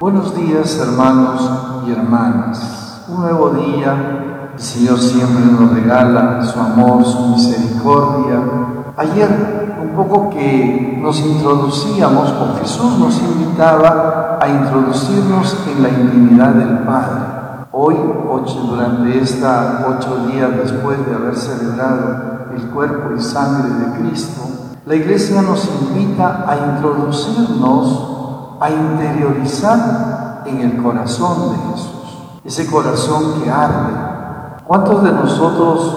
Buenos días hermanos y hermanas. Un nuevo día. El Señor siempre nos regala su amor, su misericordia. Ayer un poco que nos introducíamos, o Jesús nos invitaba a introducirnos en la intimidad del Padre. Hoy, ocho, durante esta ocho días después de haber celebrado el cuerpo y sangre de Cristo, la Iglesia nos invita a introducirnos a interiorizar en el corazón de Jesús, ese corazón que arde. ¿Cuántos de nosotros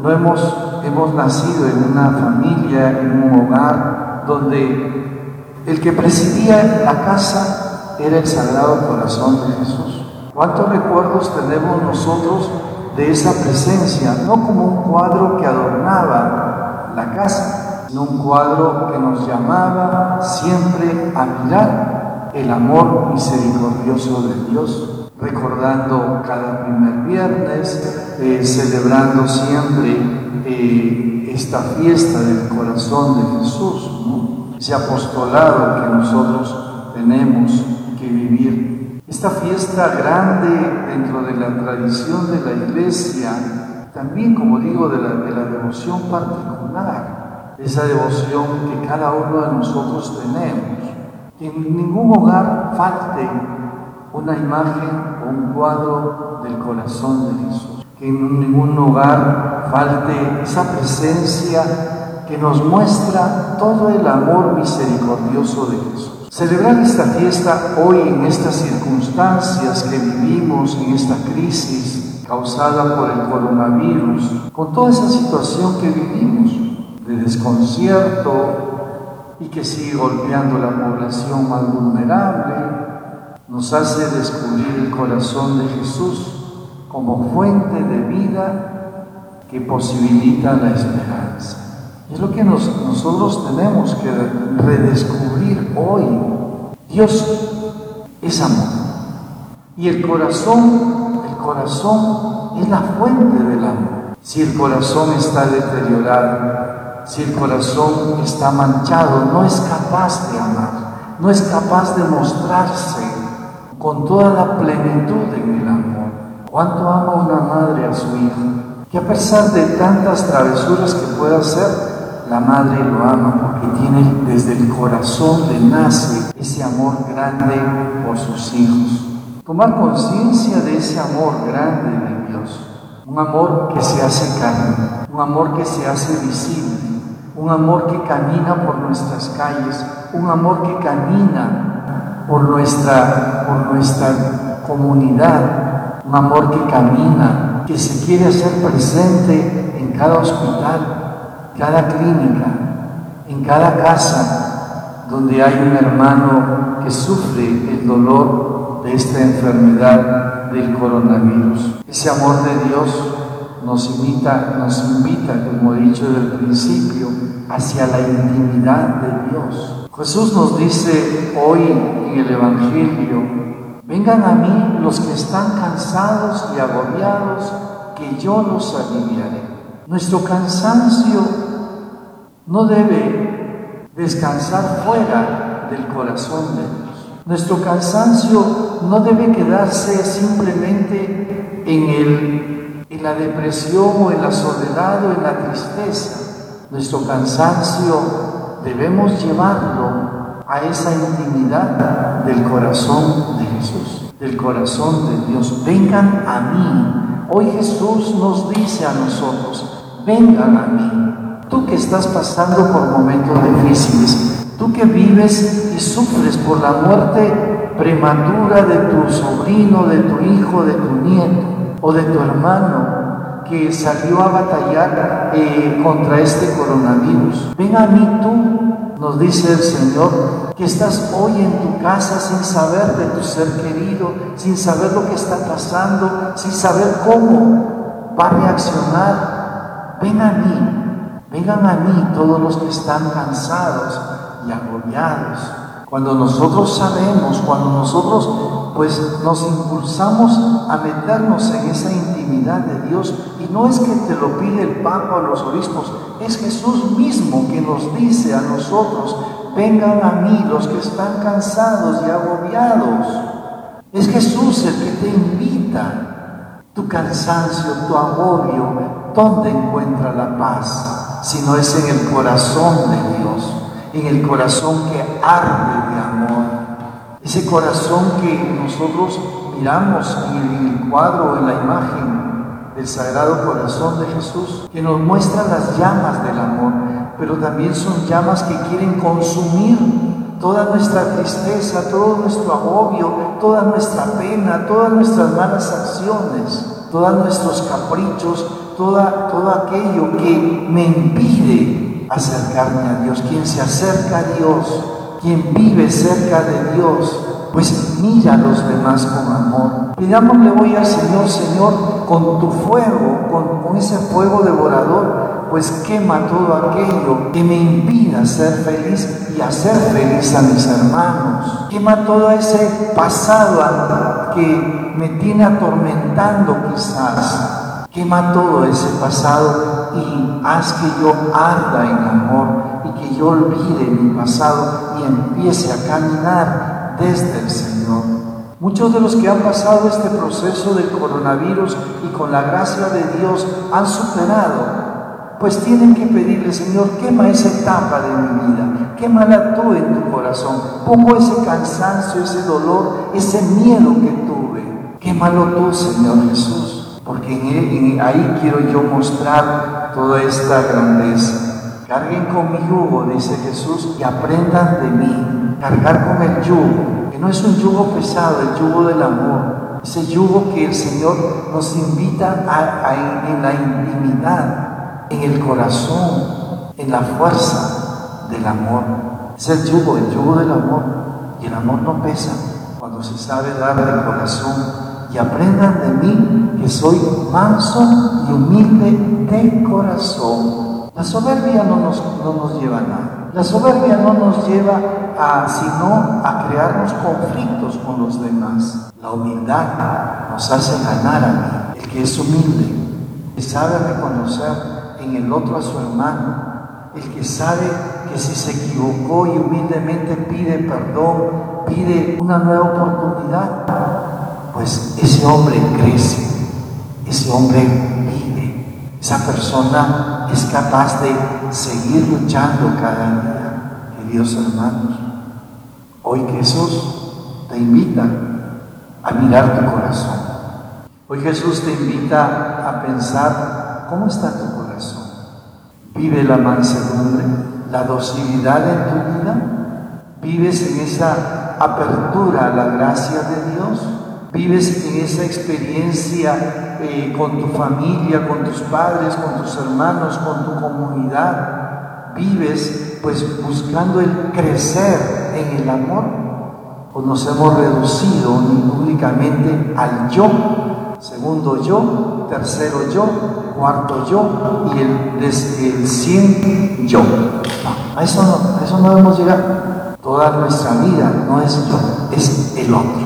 no hemos, hemos nacido en una familia, en un hogar, donde el que presidía la casa era el Sagrado Corazón de Jesús? ¿Cuántos recuerdos tenemos nosotros de esa presencia? No como un cuadro que adornaba la casa, un cuadro que nos llamaba siempre a mirar el amor misericordioso de Dios, recordando cada primer viernes, eh, celebrando siempre eh, esta fiesta del corazón de Jesús, ese apostolado que nosotros tenemos que vivir. Esta fiesta grande dentro de la tradición de la iglesia, también como digo, de la, de la devoción particular, esa devoción que cada uno de nosotros tenemos. Que en ningún hogar falte una imagen o un cuadro del corazón de Jesús. Que en ningún hogar falte esa presencia que nos muestra todo el amor misericordioso de Jesús. Celebrar esta fiesta hoy en estas circunstancias que vivimos, en esta crisis causada por el coronavirus, con toda esa situación que vivimos, de desconcierto y que sigue golpeando la población más vulnerable, nos hace descubrir el corazón de Jesús como fuente de vida que posibilita la esperanza. Es lo que nosotros tenemos que redescubrir hoy. Dios es amor. Y el corazón, el corazón es la fuente del amor. Si el corazón está deteriorado, si el corazón está manchado, no es capaz de amar, no es capaz de mostrarse con toda la plenitud en el amor. ¿Cuánto ama una madre a su hijo? Que a pesar de tantas travesuras que pueda hacer, la madre lo ama porque tiene desde el corazón le nace ese amor grande por sus hijos. Tomar conciencia de ese amor grande de Dios, un amor que se hace carne, un amor que se hace visible, un amor que camina por nuestras calles, un amor que camina por nuestra, nuestra comunidad, un amor que camina, que se quiere hacer presente en cada hospital, cada clínica, en cada casa donde hay un hermano que sufre el dolor de esta enfermedad del coronavirus. Ese amor de Dios nos invita, nos invita, como he dicho desde el principio, hacia la intimidad de Dios. Jesús nos dice hoy el Evangelio, vengan a mí los que están cansados y agobiados, que yo los aliviaré. Nuestro cansancio no debe descansar fuera del corazón de Dios. Nuestro cansancio no debe quedarse simplemente en el en la depresión o en la soledad o en la tristeza. Nuestro cansancio debemos llevarlo a esa intimidad del corazón de Jesús, del corazón de Dios. Vengan a mí. Hoy Jesús nos dice a nosotros, vengan a mí. Tú que estás pasando por momentos difíciles, tú que vives y sufres por la muerte prematura de tu sobrino, de tu hijo, de tu nieto, o de tu hermano que salió a batallar eh, contra este coronavirus. Ven a mí tú, nos dice el Señor, que estás hoy en tu casa sin saber de tu ser querido, sin saber lo que está pasando, sin saber cómo va a reaccionar. Ven a mí, Vengan a mí todos los que están cansados y agobiados. Cuando nosotros sabemos, cuando nosotros pues nos impulsamos a meternos en esa de Dios, y no es que te lo pide el Papa o los obispos, es Jesús mismo que nos dice a nosotros, vengan a mí los que están cansados y agobiados. Es Jesús el que te invita. Tu cansancio, tu agobio, ¿dónde encuentra la paz? Si no es en el corazón de Dios, en el corazón que arde de amor. Ese corazón que nosotros miramos en el cuadro, en la imagen del Sagrado Corazón de Jesús, que nos muestra las llamas del amor, pero también son llamas que quieren consumir toda nuestra tristeza, todo nuestro agobio, toda nuestra pena, todas nuestras malas acciones, todos nuestros caprichos, toda, todo aquello que me impide acercarme a Dios. Quien se acerca a Dios, quien vive cerca de Dios, pues mira a los demás con amor. Pidámosle hoy al Señor, Señor, con tu fuego, con, con ese fuego devorador, pues quema todo aquello que me impida ser feliz y hacer feliz a mis hermanos. Quema todo ese pasado que me tiene atormentando quizás. Quema todo ese pasado y haz que yo arda en amor y que yo olvide mi pasado y empiece a caminar desde el Señor. Muchos de los que han pasado este proceso del coronavirus y con la gracia de Dios han superado pues tienen que pedirle, Señor, quema esa etapa de mi vida, quémala tú en tu corazón, pongo ese cansancio, ese dolor, ese miedo que tuve, quémalo tú, Señor Jesús, porque ahí quiero yo mostrar toda esta grandeza. Carguen con mi yugo, dice Jesús, y aprendan de mí. Cargar con el yugo, que no es un yugo pesado, el yugo del amor. Ese yugo que el Señor nos invita a, en la intimidad, en el corazón, en la fuerza del amor. Es el yugo, el yugo del amor. Y el amor no pesa cuando se sabe dar de corazón. Y aprendan de mí que soy manso y humilde de corazón. La soberbia no nos, no nos lleva a nada. La soberbia no nos lleva a, sino a crearnos conflictos con los demás. La humildad nos hace ganar a mí. El que es humilde, que sabe reconocer en el otro a su hermano, el que sabe que si se equivocó y humildemente pide perdón, pide una nueva oportunidad, pues ese hombre crece, ese hombre vive, esa persona es capaz de seguir luchando cada día. Queridos hermanos, hoy Jesús te invita a mirar tu corazón. Hoy Jesús te invita a pensar cómo está tu corazón. Vive la mansedumbre, la docilidad en tu vida. Vives en esa apertura a la gracia de Dios. Vives en esa experiencia eh, con tu familia, con tus padres, con tus hermanos, con tu comunidad. Vives pues buscando el crecer en el amor. O nos hemos reducido únicamente al yo, segundo yo, tercero yo, cuarto yo y el, el cien yo. a eso no, a eso no debemos llegar. Toda nuestra vida no es yo, es el otro.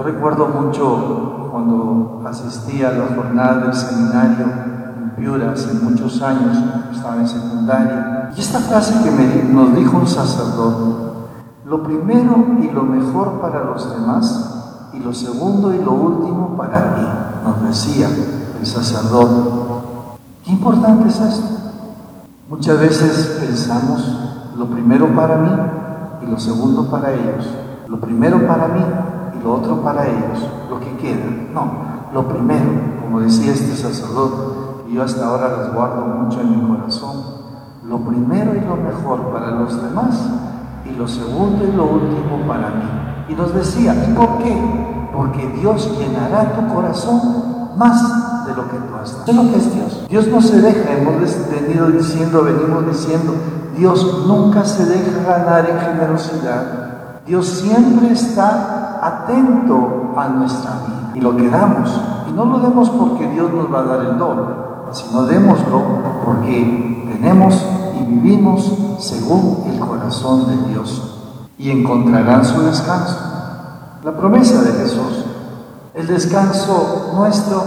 Yo recuerdo mucho cuando asistí a las jornadas del seminario en Piura hace muchos años, estaba en secundaria, y esta frase que me, nos dijo un sacerdote, lo primero y lo mejor para los demás, y lo segundo y lo último para mí, nos decía el sacerdote. Qué importante es esto. Muchas veces pensamos lo primero para mí y lo segundo para ellos. Lo primero para mí lo otro para ellos. Lo que queda. No, lo primero, como decía este sacerdote, y yo hasta ahora las guardo mucho en mi corazón. Lo primero y lo mejor para los demás y lo segundo y lo último para mí. Y nos decía, ¿y por qué? Porque Dios llenará tu corazón más de lo que tú has dado. lo que es Dios. Dios no se deja, hemos venido diciendo, venimos diciendo, Dios nunca se deja ganar en generosidad. Dios siempre está atento a nuestra vida y lo que damos. Y no lo demos porque Dios nos va a dar el don, sino démoslo porque tenemos y vivimos según el corazón de Dios y encontrarán su descanso. La promesa de Jesús, el descanso nuestro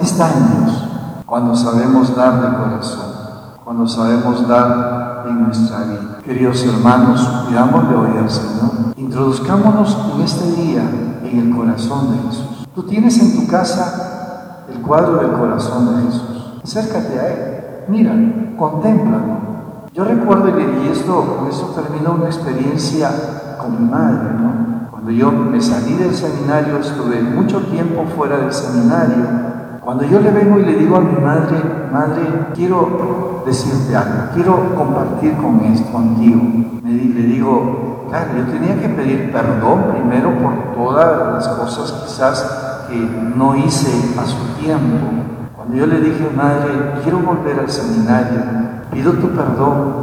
está en Dios, cuando sabemos dar de corazón, cuando sabemos dar en nuestra vida. Queridos hermanos, de hoy al Señor. Introduzcámonos en este día en el corazón de Jesús. Tú tienes en tu casa el cuadro del corazón de Jesús. Acércate a Él. Mira, contémplalo. Yo recuerdo, y esto, con esto terminó una experiencia con mi madre, ¿no? Cuando yo me salí del seminario, estuve mucho tiempo fuera del seminario. Cuando yo le vengo y le digo a mi madre, madre, quiero decirte algo, quiero compartir con esto contigo. Le digo, claro, yo tenía que pedir perdón primero por todas las cosas quizás que no hice a su tiempo. Cuando yo le dije, madre, quiero volver al seminario, pido tu perdón,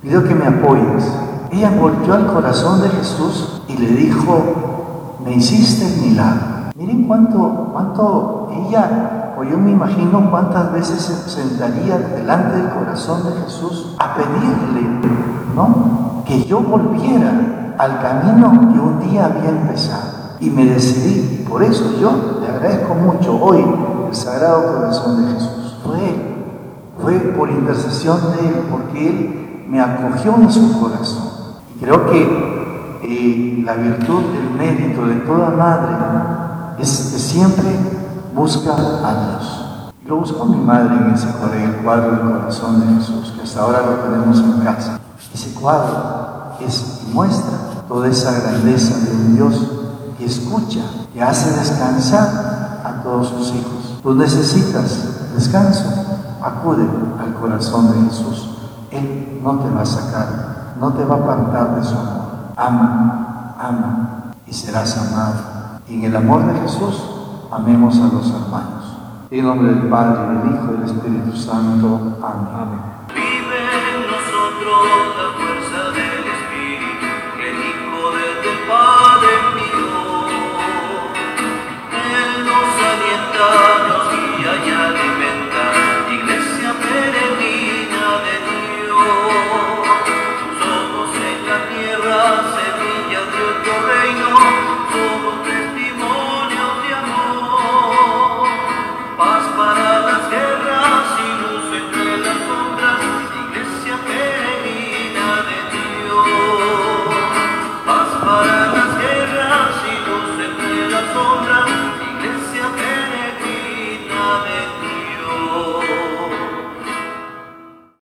pido que me apoyes. Ella volvió al corazón de Jesús y le dijo, me hiciste el milagro. Miren cuánto, cuánto ella, o yo me imagino cuántas veces se sentaría delante del corazón de Jesús a pedirle, ¿no? Que yo volviera al camino que un día había empezado. Y me decidí, por eso yo le agradezco mucho hoy el Sagrado Corazón de Jesús. Fue Él fue por intercesión de Él, porque Él me acogió en su corazón. Y creo que eh, la virtud, el mérito de toda madre es que siempre busca a Dios. Lo buscó mi madre en ese cuadro del corazón de Jesús, que hasta ahora lo tenemos en casa. Ese cuadro es, muestra toda esa grandeza de un Dios que escucha, que hace descansar a todos sus hijos. Tú necesitas descanso, acude al corazón de Jesús. Él no te va a sacar, no te va a apartar de su amor. Ama, ama y serás amado. Y en el amor de Jesús, amemos a los hermanos. En nombre del Padre, del Hijo y del Espíritu Santo. Amén. Amén. Vive en nosotros la fuerza del Espíritu, que dijo desde el Padre mío. Él nos alienta, nos guía y alimenta, iglesia peregrina de Dios. Somos en la tierra, semilla de otro reino.